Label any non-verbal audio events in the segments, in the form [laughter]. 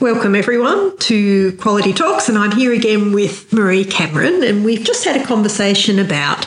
Welcome, everyone, to Quality Talks, and I'm here again with Maree Cameron. And we've just had a conversation about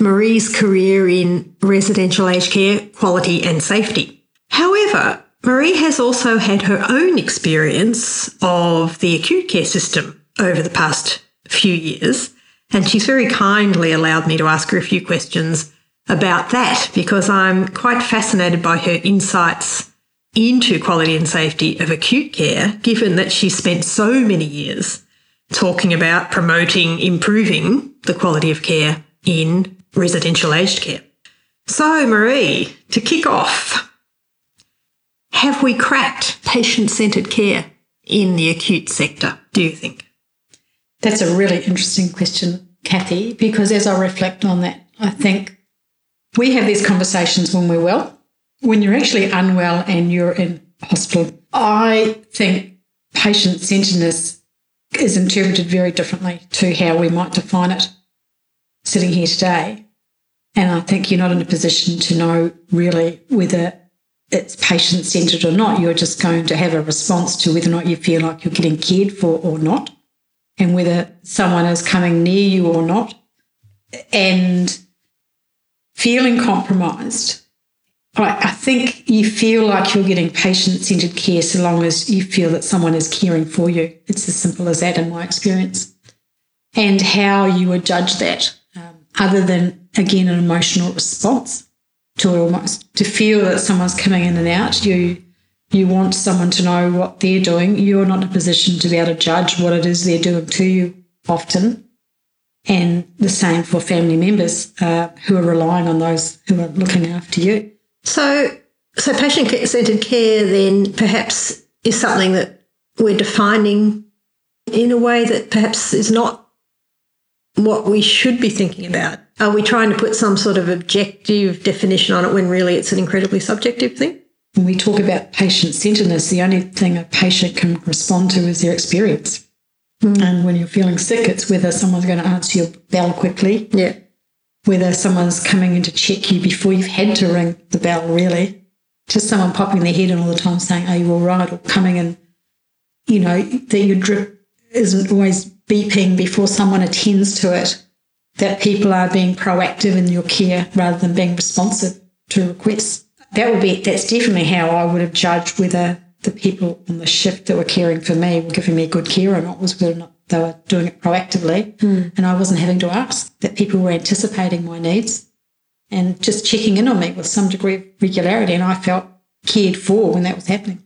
Maree's career in residential aged care, quality, and safety. However, Maree has also had her own experience of the acute care system over the past few years, and she's very kindly allowed me to ask her a few questions about that because I'm quite fascinated by her insights into quality and safety of acute care, given that she spent so many years talking about promoting, improving the quality of care in residential aged care. So, Maree, to kick off, have we cracked patient centred care in the acute sector, do you think? That's a really interesting question, Kathy, because as I reflect on that, I think we have these conversations when we're well when you're actually unwell and you're in hospital, I think patient centeredness is interpreted very differently to how we might define it sitting here today. And I think you're not in a position to know really whether it's patient centered or not. You're just going to have a response to whether or not you feel like you're getting cared for or not, and whether someone is coming near you or not. And feeling compromised I, think you feel like you're getting patient centered care so long as you feel that someone is caring for you. It's as simple as that in my experience. And how you would judge that, um, other than, again, an emotional response to almost. To feel that someone's coming in and out, you you want someone to know what they're doing. You're not in a position to be able to judge what it is they're doing to you often. And the same for family members uh, who are relying on those who are looking after you. So, so patient centered care then perhaps is something that we're defining in a way that perhaps is not what we should be thinking about. Are we trying to put some sort of objective definition on it when really it's an incredibly subjective thing? When we talk about patient centeredness, the only thing a patient can respond to is their experience. Mm. And when you're feeling sick, it's whether someone's going to answer your bell quickly. Yeah whether someone's coming in to check you before you've had to ring the bell, really. Just someone popping their head in all the time saying, Are you all right? Or coming in, you know, that your drip isn't always beeping before someone attends to it, that people are being proactive in your care rather than being responsive to requests. That would be, that's definitely how I would have judged whether the people on the shift that were caring for me were giving me good care or not, was whether or not they were doing it proactively mm. and I wasn't having to ask, that people were anticipating my needs and just checking in on me with some degree of regularity. And I felt cared for when that was happening.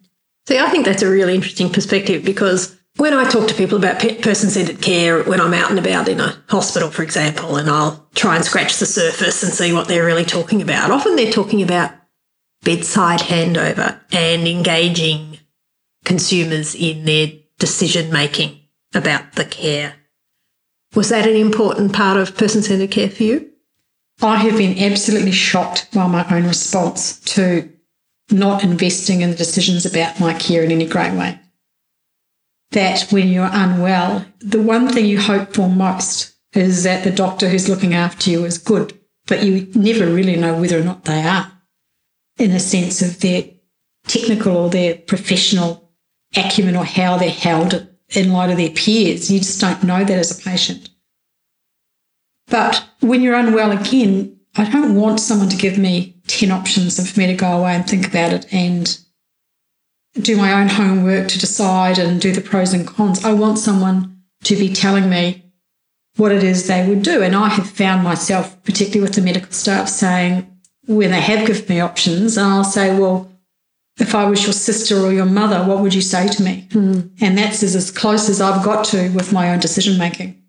See, I think that's a really interesting perspective because when I talk to people about person centered care, when I'm out and about in a hospital, for example, and I'll try and scratch the surface and see what they're really talking about, often they're talking about bedside handover and engaging consumers in their decision making about the care. Was that an important part of person centered care for you? I have been absolutely shocked by my own response to not investing in the decisions about my care in any great way. That when you're unwell, the one thing you hope for most is that the doctor who's looking after you is good, but you never really know whether or not they are in a sense of their technical or their professional acumen or how they're held in light of their peers. You just don't know that as a patient. But when you're unwell again, I don't want someone to give me 10 options and for me to go away and think about it and do my own homework to decide and do the pros and cons. I want someone to be telling me what it is they would do. And I have found myself, particularly with the medical staff, saying, when they have given me options, and I'll say, well, if I was your sister or your mother, what would you say to me? Mm. And that's as, as close as I've got to with my own decision making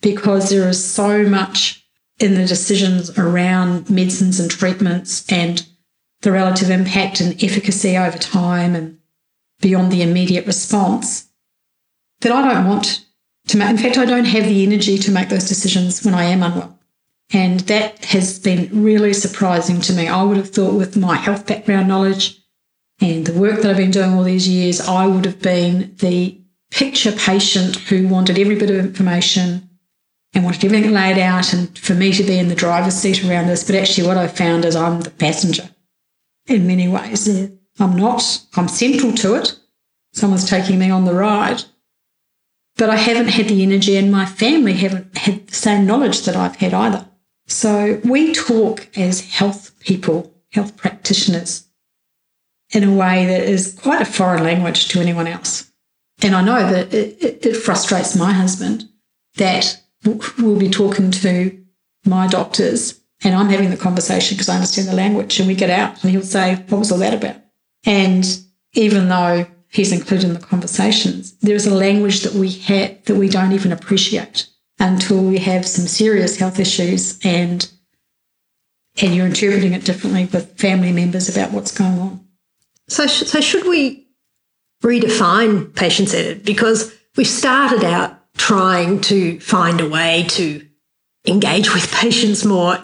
because there is so much in the decisions around medicines and treatments and the relative impact and efficacy over time and beyond the immediate response that I don't want to make. In fact, I don't have the energy to make those decisions when I am unwell. And that has been really surprising to me. I would have thought, with my health background knowledge, and the work that I've been doing all these years, I would have been the picture patient who wanted every bit of information and wanted everything laid out and for me to be in the driver's seat around this. But actually, what I've found is I'm the passenger in many ways. Yeah. I'm not, I'm central to it, someone's taking me on the ride. But I haven't had the energy, and my family haven't had the same knowledge that I've had either. So we talk as health people, health practitioners, in a way that is quite a foreign language to anyone else. And I know that it, it, it frustrates my husband that we'll be talking to my doctors and I'm having the conversation because I understand the language and we get out and he'll say, What was all that about? And even though he's included in the conversations, there is a language that we have that we don't even appreciate until we have some serious health issues and and you're interpreting it differently with family members about what's going on. So, so should we redefine patient centered? Because we started out trying to find a way to engage with patients more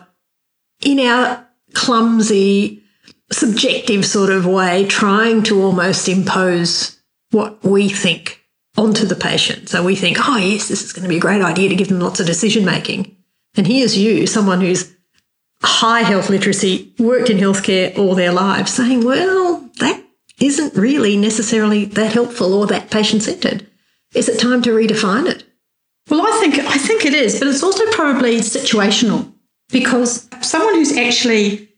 in our clumsy, subjective sort of way, trying to almost impose what we think onto the patient. So we think, oh, yes, this is going to be a great idea to give them lots of decision making. And here's you, someone who's high health literacy, worked in healthcare all their lives, saying, well, that isn't really necessarily that helpful or that patient centered. Is it time to redefine it? Well, I think I think it is, but it's also probably situational because someone who's actually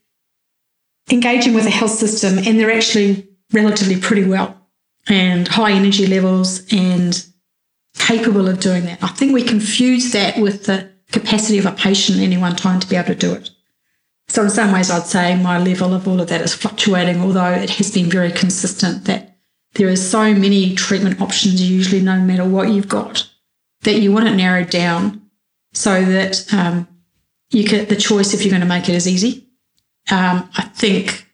engaging with the health system and they're actually relatively pretty well and high energy levels and capable of doing that. I think we confuse that with the capacity of a patient at any one time to be able to do it. So in some ways, I'd say my level of all of that is fluctuating, although it has been very consistent that there are so many treatment options usually no matter what you've got that you want it narrowed down so that um, you get the choice if you're going to make it as easy. Um, I think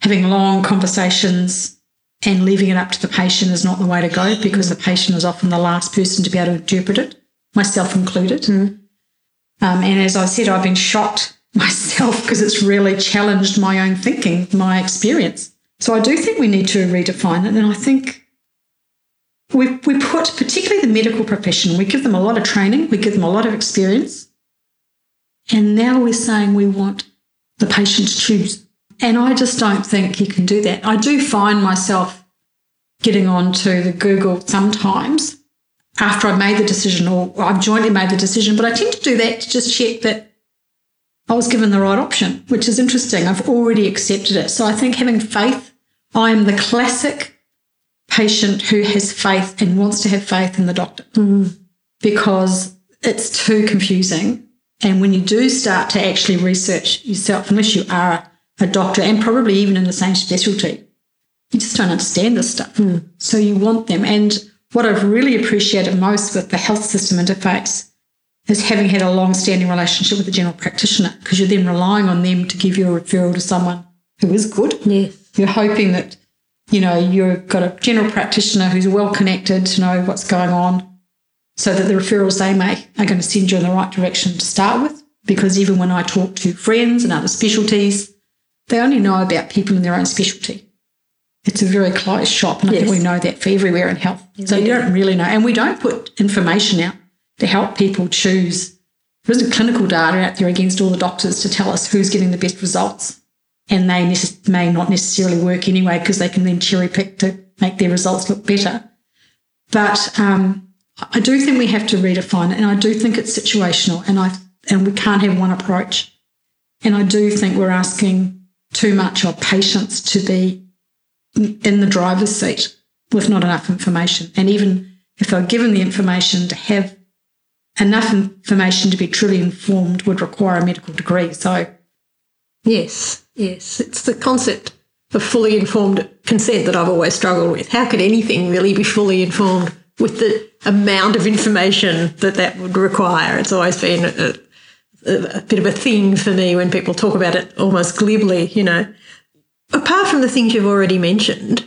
having long conversations and leaving it up to the patient is not the way to go because the patient is often the last person to be able to interpret it, myself included. Mm. Um, and as I said, I've been shocked myself because it's really challenged my own thinking, my experience. So I do think we need to redefine it. And I think we, we put, particularly the medical profession, we give them a lot of training, we give them a lot of experience. And now we're saying we want the patient to choose. And I just don't think you can do that. I do find myself getting onto the Google sometimes after I've made the decision or I've jointly made the decision, but I tend to do that to just check that I was given the right option, which is interesting. I've already accepted it. So I think having faith, I am the classic patient who has faith and wants to have faith in the doctor mm. because it's too confusing. And when you do start to actually research yourself, unless you are a doctor and probably even in the same specialty, you just don't understand this stuff. Mm. So you want them. And what I've really appreciated most with the health system interface is having had a long standing relationship with a general practitioner because you're then relying on them to give you a referral to someone who is good. Yes. You're hoping that you know, you've got a general practitioner who's well connected to know what's going on so that the referrals they make are going to send you in the right direction to start with. Because even when I talk to friends and other specialties, they only know about people in their own specialty. It's a very closed shop, and yes. I think we know that for everywhere in health. So you don't really know. And we don't put information out to help people choose. There isn't clinical data out there against all the doctors to tell us who's getting the best results and they may not necessarily work anyway because they can then cherry pick to make their results look better. But um, I do think we have to redefine it, and I do think it's situational, and I and we can't have one approach. And I do think we're asking too much of patients to be in the driver's seat with not enough information. And even if they're given the information to have enough information to be truly informed would require a medical degree. So Yes, yes. It's the concept of fully informed consent that I've always struggled with. How could anything really be fully informed with the amount of information that that would require? It's always been a, a, a bit of a thing for me when people talk about it almost glibly, you know. Apart from the things you've already mentioned,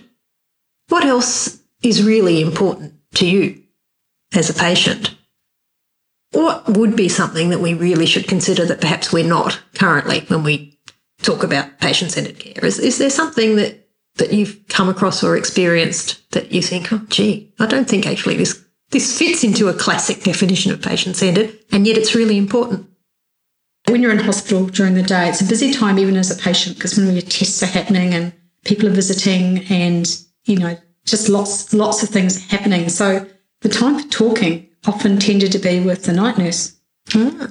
what else is really important to you as a patient? Would be something that we really should consider that perhaps we're not currently when we talk about patient centered care. Is, is there something that, that you've come across or experienced that you think, oh, gee, I don't think actually this, this fits into a classic definition of patient centered, and yet it's really important? When you're in hospital during the day, it's a busy time even as a patient because when your tests are happening and people are visiting and, you know, just lots lots of things happening. So the time for talking often tended to be with the night nurse, hmm.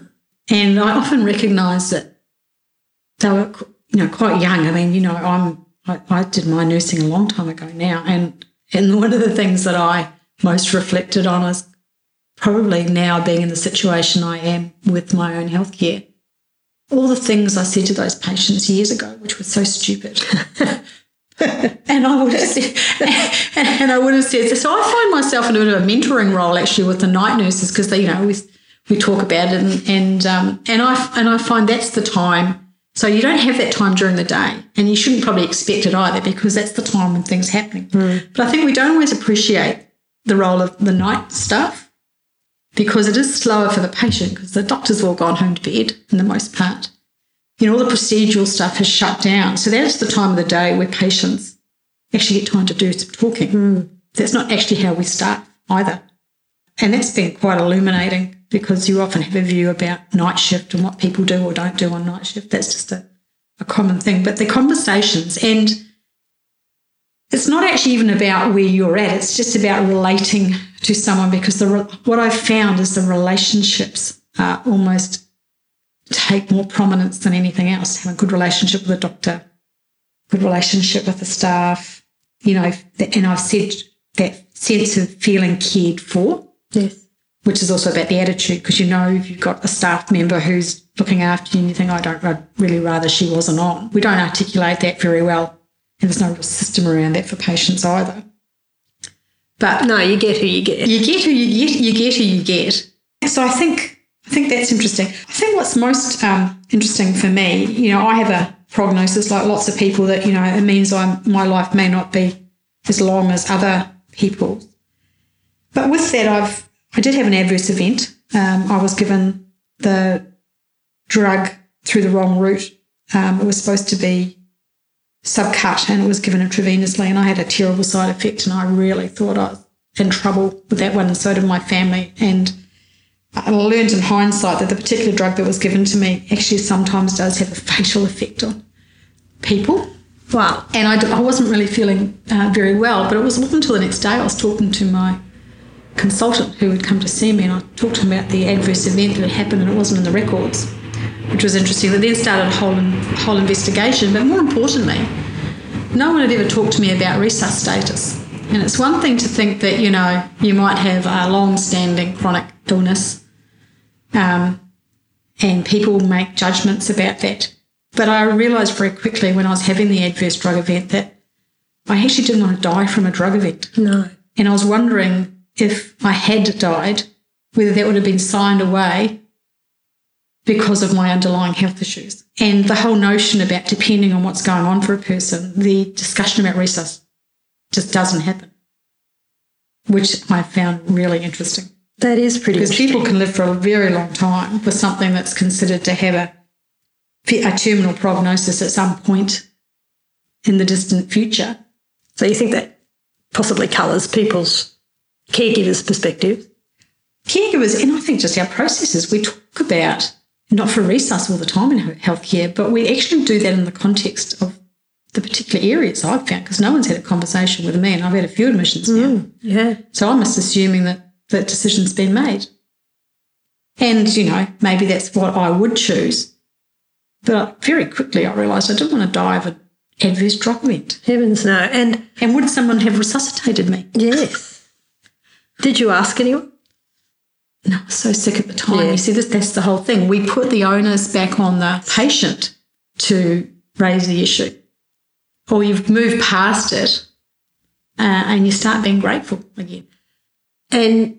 and I often recognised that they were you know quite young. I mean, you know, I'm I, I did my nursing a long time ago now, and and one of the things that I most reflected on is probably now being in the situation I am with my own healthcare. All the things I said to those patients years ago, which were so stupid. [laughs] [laughs] and I would have said, [laughs] and I would have said, so I find myself in a bit of a mentoring role actually with the night nurses because they, you know, we, we talk about it and, and, um, and I, and I find that's the time. So you don't have that time during the day and you shouldn't probably expect it either because that's the time when things are happening. Mm. But I think we don't always appreciate the role of the night stuff because it is slower for the patient because the doctor's all gone home to bed for the most part. You know, all the procedural stuff has shut down. So that's the time of the day where patients actually get time to do some talking. Mm. That's not actually how we start either. And that's been quite illuminating because you often have a view about night shift and what people do or don't do on night shift. That's just a, a common thing. But the conversations and it's not actually even about where you're at. It's just about relating to someone because the what I've found is the relationships are almost take more prominence than anything else. Have a good relationship with a doctor, good relationship with the staff, you know, and I've said that sense of feeling cared for. Yes. Which is also about the attitude because you know if you've got a staff member who's looking after you and you think, I don't I'd really rather she wasn't on. We don't articulate that very well and there's no real system around that for patients either. But no, you get who you get. You get who you get. You get who you get. So I think I think that's interesting. I think what's most um, interesting for me, you know, I have a prognosis like lots of people that you know it means I'm my life may not be as long as other people's. But with that, I've I did have an adverse event. Um, I was given the drug through the wrong route. Um, it was supposed to be subcut and it was given intravenously and I had a terrible side effect and I really thought I was in trouble with that one and so did my family and I learned in hindsight that the particular drug that was given to me actually sometimes does have a fatal effect on people. Wow. And I, I wasn't really feeling uh, very well, but it was not until the next day I was talking to my consultant who had come to see me and I talked to him about the adverse event that had happened and it wasn't in the records which was interesting. They then started a whole, whole investigation, but more importantly, no one had ever talked to me about resus status. And it's one thing to think that, you know, you might have a long standing chronic illness um, and people make judgments about that. But I realised very quickly when I was having the adverse drug event that I actually didn't want to die from a drug event. No. And I was wondering if I had died, whether that would have been signed away because of my underlying health issues. And the whole notion about depending on what's going on for a person, the discussion about resus just doesn't happen, which I found really interesting. That is pretty Because people can live for a very long time with something that's considered to have a, a terminal prognosis at some point in the distant future. So you think that possibly colours people's caregivers' perspective? Caregivers, and I think just our processes, we talk about not for resus all the time in healthcare, but we actually do that in the context of the particular areas I've found because no one's had a conversation with me and I've had a few admissions now. Mm, yeah. So I'm just assuming that that decision's been made. And, you know, maybe that's what I would choose. But very quickly I realised I didn't want to die of an adverse drug event. Heavens no. And and would someone have resuscitated me? Yes. Did you ask anyone? No, I was so sick at the time. Yeah. You see, this, that's the whole thing. We put the onus back on the patient to raise the issue, or you've moved past it uh, and you start being grateful again. And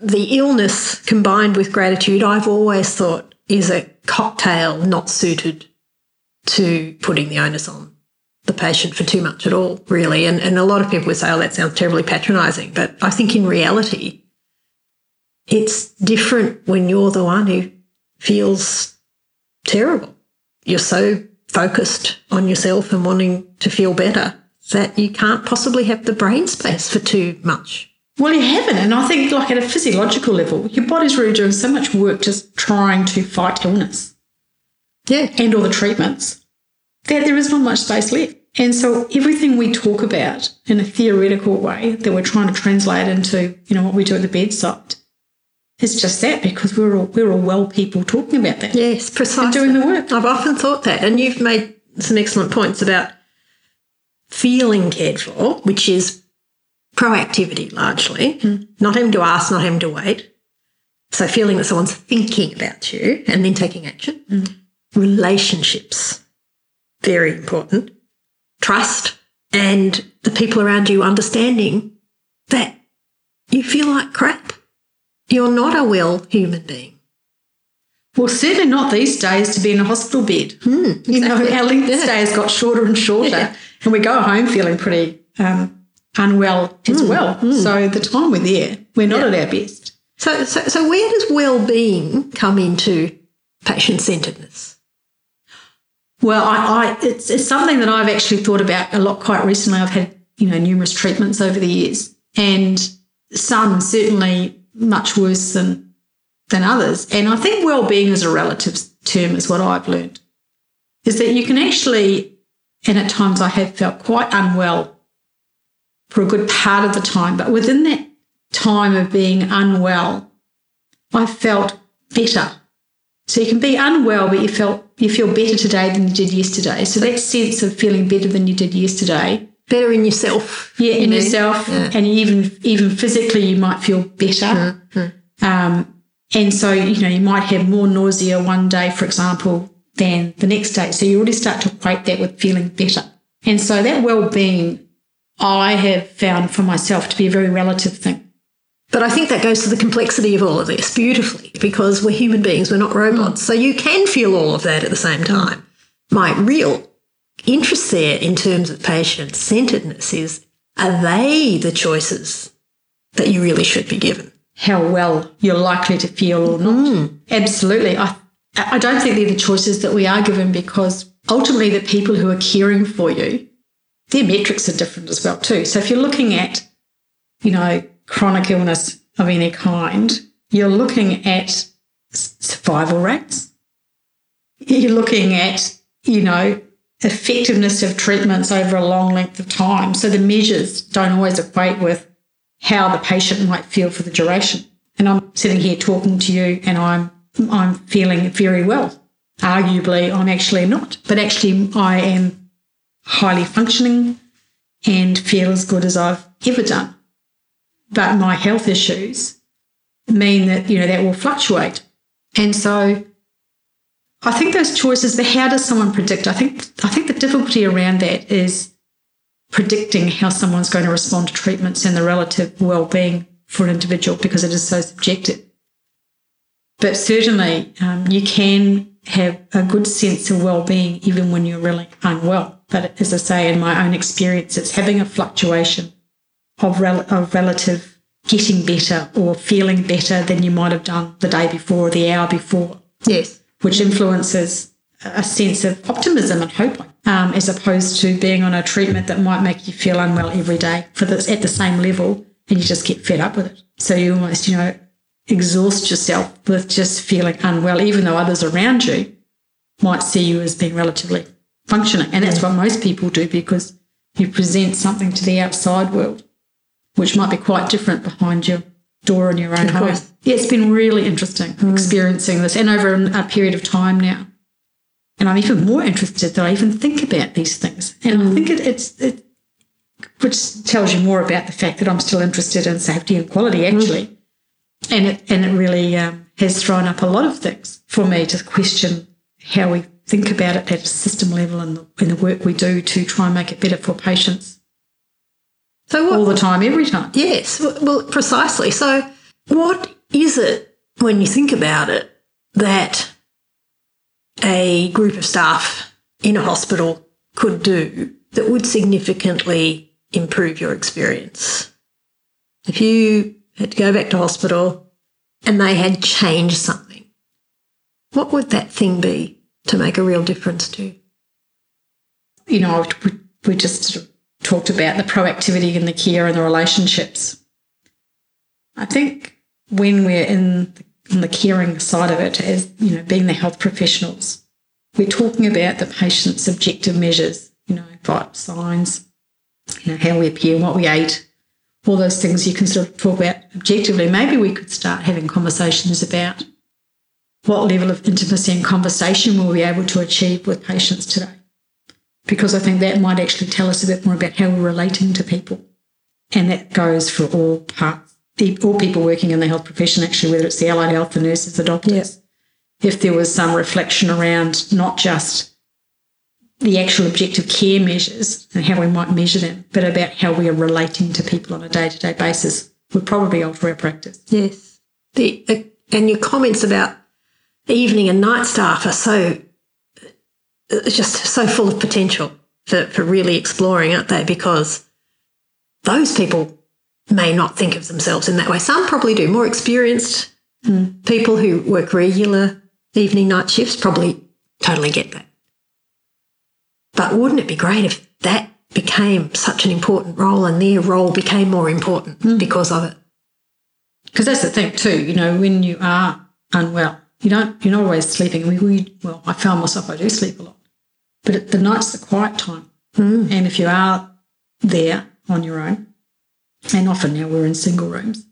the illness combined with gratitude, I've always thought is a cocktail not suited to putting the onus on the patient for too much at all, really. And, and a lot of people would say, oh, that sounds terribly patronising. But I think in reality, it's different when you're the one who feels terrible. You're so focused on yourself and wanting to feel better that you can't possibly have the brain space for too much. Well, you haven't. And I think, like, at a physiological level, your body's really doing so much work just trying to fight illness Yeah. and all the treatments that there is not much space left. And so everything we talk about in a theoretical way that we're trying to translate into, you know, what we do at the bedside is just that because we're all, we're all well people talking about that. Yes, precisely. doing the work. I've often thought that. And you've made some excellent points about feeling cared for, which is proactivity largely, hmm. not having to ask, not having to wait. So feeling that someone's thinking about you and then taking action. Hmm. Relationships, very important. Trust and the people around you understanding that you feel like crap. You're not a well human being. Well, certainly not these days to be in a hospital bed. Hmm, you know, our length Yeah. stay has got shorter and shorter, Yeah. and we go home feeling pretty um, unwell as mm, well. Mm. So the time we're there, we're not Yeah. at our best. So, so, so where does well-being come into patient-centeredness? Well, I, I it's, it's something that I've actually thought about a lot quite recently. I've had you know numerous treatments over the years, and some certainly much worse than than others. And I think well-being is a relative term, is what I've learned. Is that you can actually, and at times I have felt quite unwell for a good part of the time, but within that time of being unwell, I felt better. So you can be unwell, but you felt you feel better today than you did yesterday. So that sense of feeling better than you did yesterday, Better in yourself. yeah, you in mean? yourself, Yeah. and even even physically, you might feel better. Um, and so you know you might have more nausea one day, for example, than the next day. So you already start to equate that with feeling better. And so that well-being, I have found for myself to be a very relative thing. But I think that goes to the complexity of all of this beautifully because we're human beings, we're not robots. So you can feel all of that at the same time. My real interest there in terms of patient centeredness is are they the choices that you really should be given? how well you're likely to feel or not. Hmm. Absolutely. I, I don't think they're the choices that we are given because ultimately the people who are caring for you, their metrics are different as well too. So if you're looking at, you know, chronic illness of any kind, you're looking at survival rates. You're looking at, you know, effectiveness of treatments over a long length of time. So the measures don't always equate with how the patient might feel for the duration. And I'm sitting here talking to you and I'm I'm feeling very well. Arguably I'm actually not, but actually I am highly functioning and feel as good as I've ever done. But my health issues mean that, you know, that will fluctuate. And so I think those choices, the how does someone predict? I think I think the difficulty around that is predicting how someone's going to respond to treatments and the relative well-being for an individual because it is so subjective. But certainly, um, you can have a good sense of well-being even when you're really unwell. But as I say, in my own experience, it's having a fluctuation of, rel- of relative getting better or feeling better than you might have done the day before or the hour before Yes. which influences a sense of optimism and hope, um, as opposed to being on a treatment that might make you feel unwell every day for this at the same level, and you just get fed up with it. So you almost, you know, exhaust yourself with just feeling unwell, even though others around you might see you as being relatively functioning, and that's what most people do because you present something to the outside world, which might be quite different behind your door in your own home. Yeah, it's been really interesting hmm. experiencing this and over a period of time now. And I'm even more interested that I even think about these things. And I hmm. think it, it's, it, which tells you more about the fact that I'm still interested in safety and quality, hmm. actually. And it, and it really um, has thrown up a lot of things for me to question how we think about it at a system level and the, and the work we do to try and make it better for patients So what all the time, every time. Yes, well, precisely. So, what is it when you think about it that a group of staff in a hospital could do that would significantly improve your experience? If you had to go back to hospital and they had changed something, what would that thing be to make a real difference to? you know, we, just talked about the proactivity and the care and the relationships. I think when we're in the, on the caring side of it, as you know, being the health professionals, we're talking about the patient's objective measures you know, vital signs, you know, how we appear, what we ate, all those things you can sort of talk about objectively. Maybe we could start having conversations about what level of intimacy and conversation we'll be able to achieve with patients today. Because I think that might actually tell us a bit more about how we're relating to people. And that goes for all parts, all people working in the health profession, actually, whether it's the allied health, the nurses, the doctors. If there was some reflection around not just the actual objective care measures and how we might measure them, but about how we are relating to people on a day to day basis, would probably alter our practice. Yes. The, uh, and your comments about evening and night staff are so just so full of potential for, for really exploring, aren't they? Because those people may not think of themselves in that way. Some probably do. More experienced mm. people who work regular evening night shifts probably totally get that. But wouldn't it be great if that became such an important role and their role became more important mm. because of it? Because that's the thing too, you know, when you are unwell, you don't you're not always sleeping. We, we well, I found myself I do sleep a lot, but it, the night's the quiet time, mm. and if you are there on your own, and often now we're in single rooms,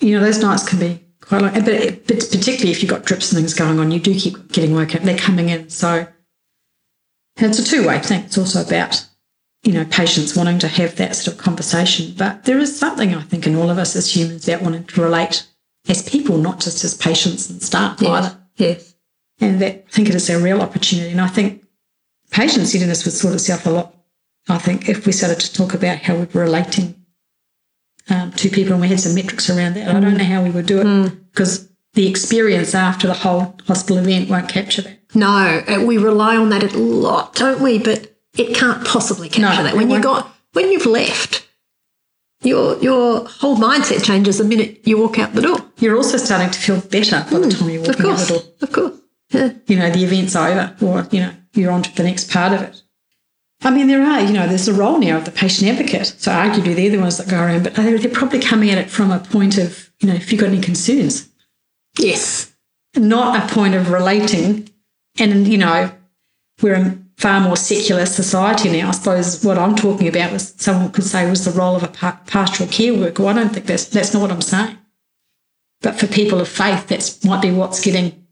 you know those nights can be quite long. But, but particularly if you've got drips and things going on, you do keep getting woken up. They're coming in, so it's a two way thing. It's also about you know patients wanting to have that sort of conversation, but there is something I think in all of us as humans that wanting to relate as people, not just as patients and staff yes. either. Yes. And that, I think it is a real opportunity. And I think patient centeredness would sort itself a lot. I think if we started to talk about how we were relating um, to people and we had some metrics around that, mm. I don't know how we would do it because mm. the experience after the whole hospital event won't capture that. No, uh, we rely on that a lot, don't we? But it can't possibly capture no, that. When you got when you've left, your your whole mindset changes the minute you walk out the door. You're also starting to feel better by the mm, time you're walking out the door. Of course. Yeah. You know, the event's over or, you know, you're on to the next part of it. I mean, there are, you know, there's a role now of the patient advocate. So arguably they're the ones that go around, but they're, they're probably coming at it from a point of, you know, if you've got any concerns. Yes. Not a point of relating. And, you know, we're far more secular society now. I suppose what I'm talking about was someone could say was the role of a pastoral care worker. Well, I don't think that's that's not what I'm saying. But for people of faith, that might be what's getting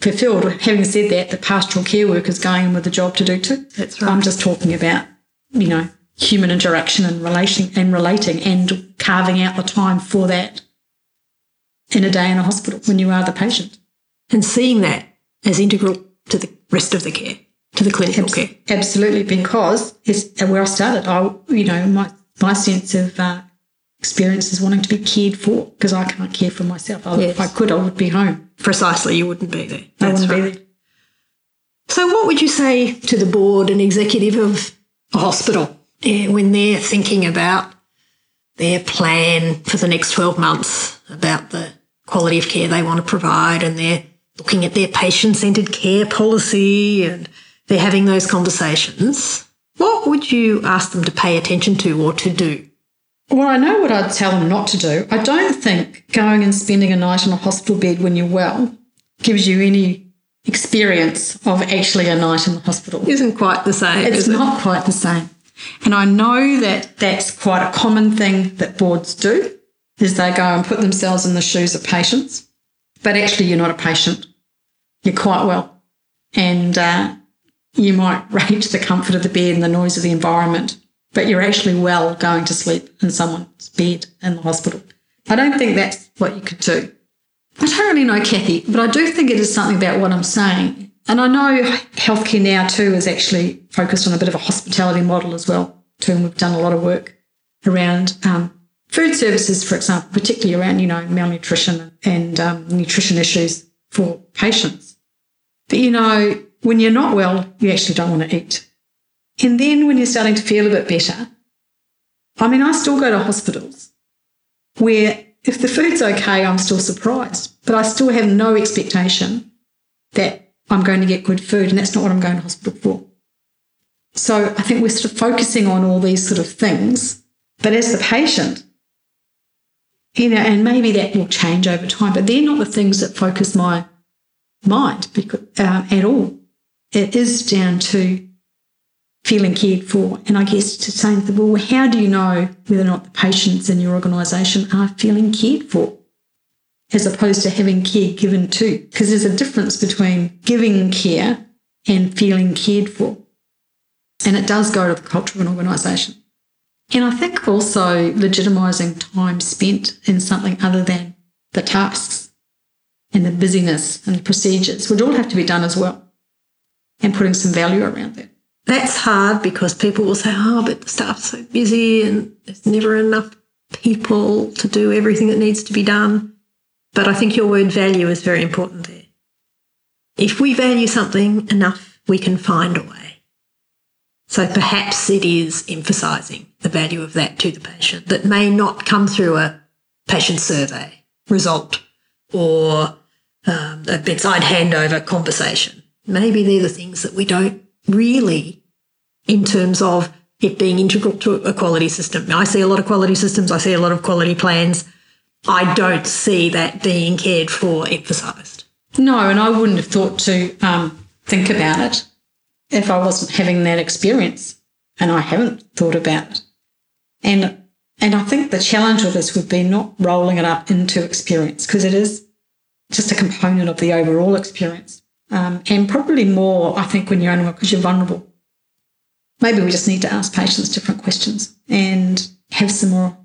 fulfilled. Having said that, the pastoral care worker is going in with a job to do too. That's right. I'm just talking about, you know, human interaction and relation and relating and carving out the time for that in a day in a hospital when you are the patient. And seeing that as integral to the rest of the care to the clinical Abs- care. Absolutely, because it's where I started. I, you know, my my sense of uh, experience is wanting to be cared for because I can't care for myself. I, yes. If I could, I would be home. Precisely, you wouldn't be there. That's I wouldn't right. be there. So, what would you say to the board and executive of a hospital eh, when they're thinking about their plan for the next 12 months about the quality of care they want to provide and they're looking at their patient centered care policy and they're having those conversations, what would you ask them to pay attention to or to do? Well, I know what I'd tell them not to do. I don't think going and spending a night in a hospital bed when you're well gives you any experience of actually a night in the hospital. Isn't quite the same. It's not it? quite the same. And I know that that's quite a common thing that boards do is they go and put themselves in the shoes of patients. But actually, you're not a patient. You're quite well. And uh, you might rate the comfort of the bed and the noise of the environment, but you're actually well going to sleep in someone's bed in the hospital. I don't think that's what you could do. I don't really know, Kathy, but I do think it is something about what I'm saying. And I know healthcare now too is actually focused on a bit of a hospitality model as well, too. And we've done a lot of work around um, food services, for example, particularly around, you know, malnutrition and um, nutrition issues for patients. But, you know, when you're not well, you actually don't want to eat. And then when you're starting to feel a bit better, I mean, I still go to hospitals where if the food's okay, I'm still surprised, but I still have no expectation that I'm going to get good food. And that's not what I'm going to hospital for. So I think we're sort of focusing on all these sort of things. But as the patient, you know, and maybe that will change over time, but they're not the things that focus my mind because, uh, at all it is down to feeling cared for. And I guess to say, well, how do you know whether or not the patients in your organisation are feeling cared for? As opposed to having care given to, because there's a difference between giving care and feeling cared for. And it does go to the culture of an organisation. And I think also legitimising time spent in something other than the tasks and the busyness and the procedures would all have to be done as well and putting some value around that. That's hard because people will say, oh, but the staff's so busy and there's never enough people to do everything that needs to be done. But I think your word value is very important there. If we value something enough, we can find a way. So perhaps it is emphasising the value of that to the patient that may not come through a patient survey result or um, a bedside handover conversation. Maybe they're the things that we don't really in terms of it being integral to a quality system. I see a lot of quality systems, I see a lot of quality plans. I don't see that being cared for emphasised. No, and I wouldn't have thought to um, think about it if I wasn't having that experience, and I haven't thought about it. And and I think the challenge with this would be not rolling it up into experience because it is just a component of the overall experience. Um, and probably more, I think, when you're unwell because you're vulnerable. Maybe we just need to ask patients different questions and have some more.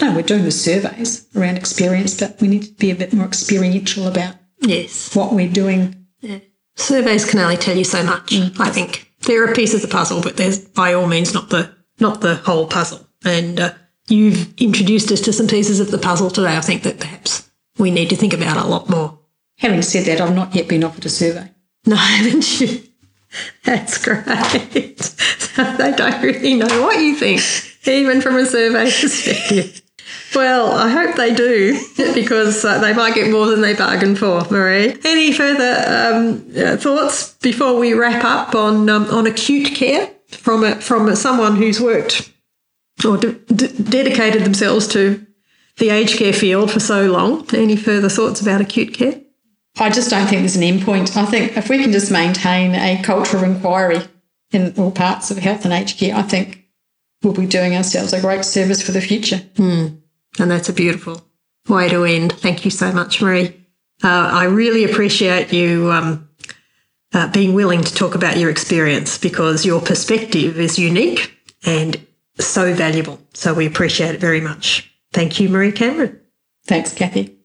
No, we're doing the surveys around experience, but we need to be a bit more experiential about yes what we're doing. Yeah. Surveys can only tell you so much. Mm. I think there are pieces of the puzzle, but there's by all means not the not the whole puzzle. And uh, you've introduced us to some pieces of the puzzle today. I think that perhaps we need to think about a lot more. Having said that, I've not yet been offered a survey. No, [laughs] haven't you? That's great. [laughs] they don't really know what you think, even from a survey perspective. Well, I hope they do [laughs] because uh, they might get more than they bargained for, Maree. Any further um, uh, thoughts before we wrap up on um, on acute care from a, from a, someone who's worked or de- de- dedicated themselves to the aged care field for so long? Any further thoughts about acute care? I just don't think there's an end point. I think if we can just maintain a culture of inquiry in all parts of health and aged care, I think we'll be doing ourselves a great service for the future. Mm. And that's a beautiful way to end. Thank you so much, Maree. Uh, I really appreciate you um, uh, being willing to talk about your experience because your perspective is unique and so valuable. So we appreciate it very much. Thank you, Maree Cameron. Thanks, Kathy.